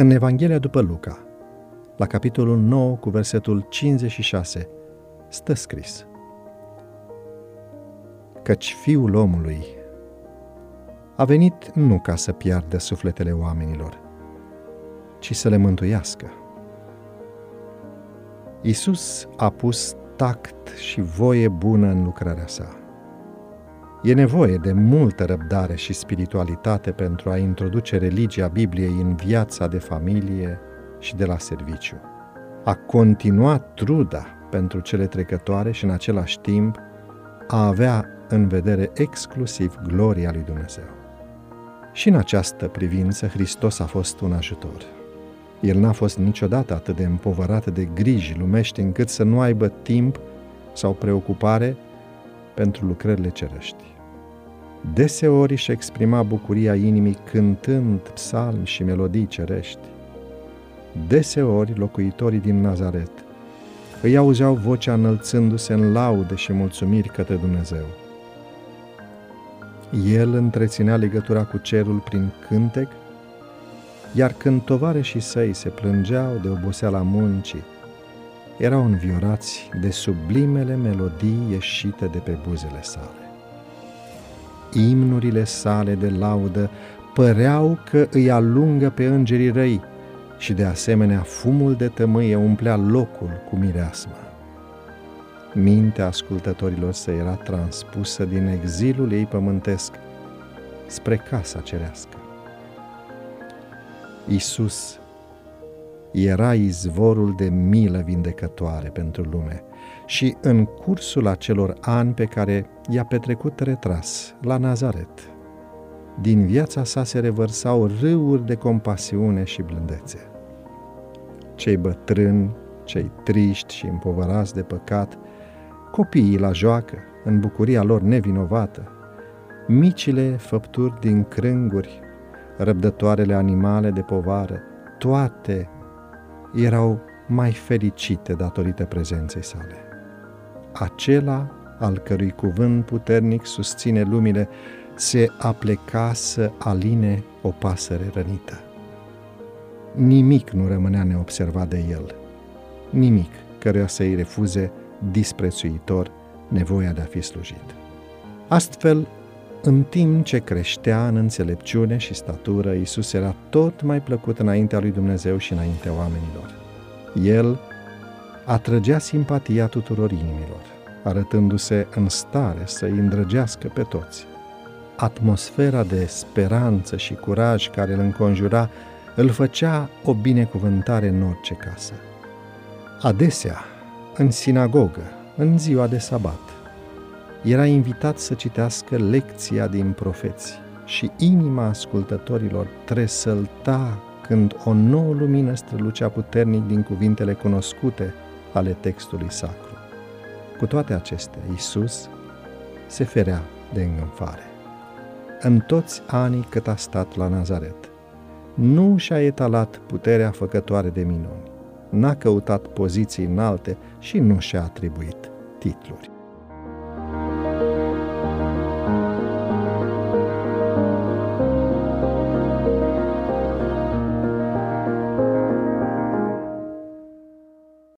În Evanghelia după Luca, la capitolul 9 cu versetul 56, stă scris Căci Fiul omului a venit nu ca să piardă sufletele oamenilor, ci să le mântuiască. Isus a pus tact și voie bună în lucrarea sa. E nevoie de multă răbdare și spiritualitate pentru a introduce religia Bibliei în viața de familie și de la serviciu. A continua truda pentru cele trecătoare și în același timp a avea în vedere exclusiv gloria lui Dumnezeu. Și în această privință Hristos a fost un ajutor. El n-a fost niciodată atât de împovărat de griji lumești încât să nu aibă timp sau preocupare pentru lucrările cerești. Deseori își exprima bucuria inimii cântând psalmi și melodii cerești. Deseori locuitorii din Nazaret îi auzeau vocea înălțându-se în laude și mulțumiri către Dumnezeu. El întreținea legătura cu cerul prin cântec, iar când tovarășii săi se plângeau de oboseala muncii, erau înviorați de sublimele melodii ieșite de pe buzele sale. Imnurile sale de laudă păreau că îi alungă pe îngerii răi și de asemenea fumul de tămâie umplea locul cu mireasmă. Mintea ascultătorilor se era transpusă din exilul ei pământesc spre casa cerească. Isus era izvorul de milă vindecătoare pentru lume și în cursul acelor ani pe care i-a petrecut retras la Nazaret, din viața sa se revărsau râuri de compasiune și blândețe. Cei bătrâni, cei triști și împovărați de păcat, copiii la joacă, în bucuria lor nevinovată, micile făpturi din crânguri, răbdătoarele animale de povară, toate erau mai fericite datorită prezenței sale. Acela al cărui cuvânt puternic susține lumile, se apleca să aline o pasăre rănită. Nimic nu rămânea neobservat de el, nimic căruia să-i refuze disprețuitor nevoia de a fi slujit. Astfel, în timp ce creștea în înțelepciune și statură, Isus era tot mai plăcut înaintea lui Dumnezeu și înaintea oamenilor. El atrăgea simpatia tuturor inimilor, arătându-se în stare să îi îndrăgească pe toți. Atmosfera de speranță și curaj care îl înconjura îl făcea o binecuvântare în orice casă. Adesea, în sinagogă, în ziua de sabat, era invitat să citească lecția din profeți și inima ascultătorilor tresălta când o nouă lumină strălucea puternic din cuvintele cunoscute ale textului sacru. Cu toate acestea, Isus se ferea de îngânfare. În toți anii cât a stat la Nazaret, nu și-a etalat puterea făcătoare de minuni, n-a căutat poziții înalte și nu și-a atribuit titluri.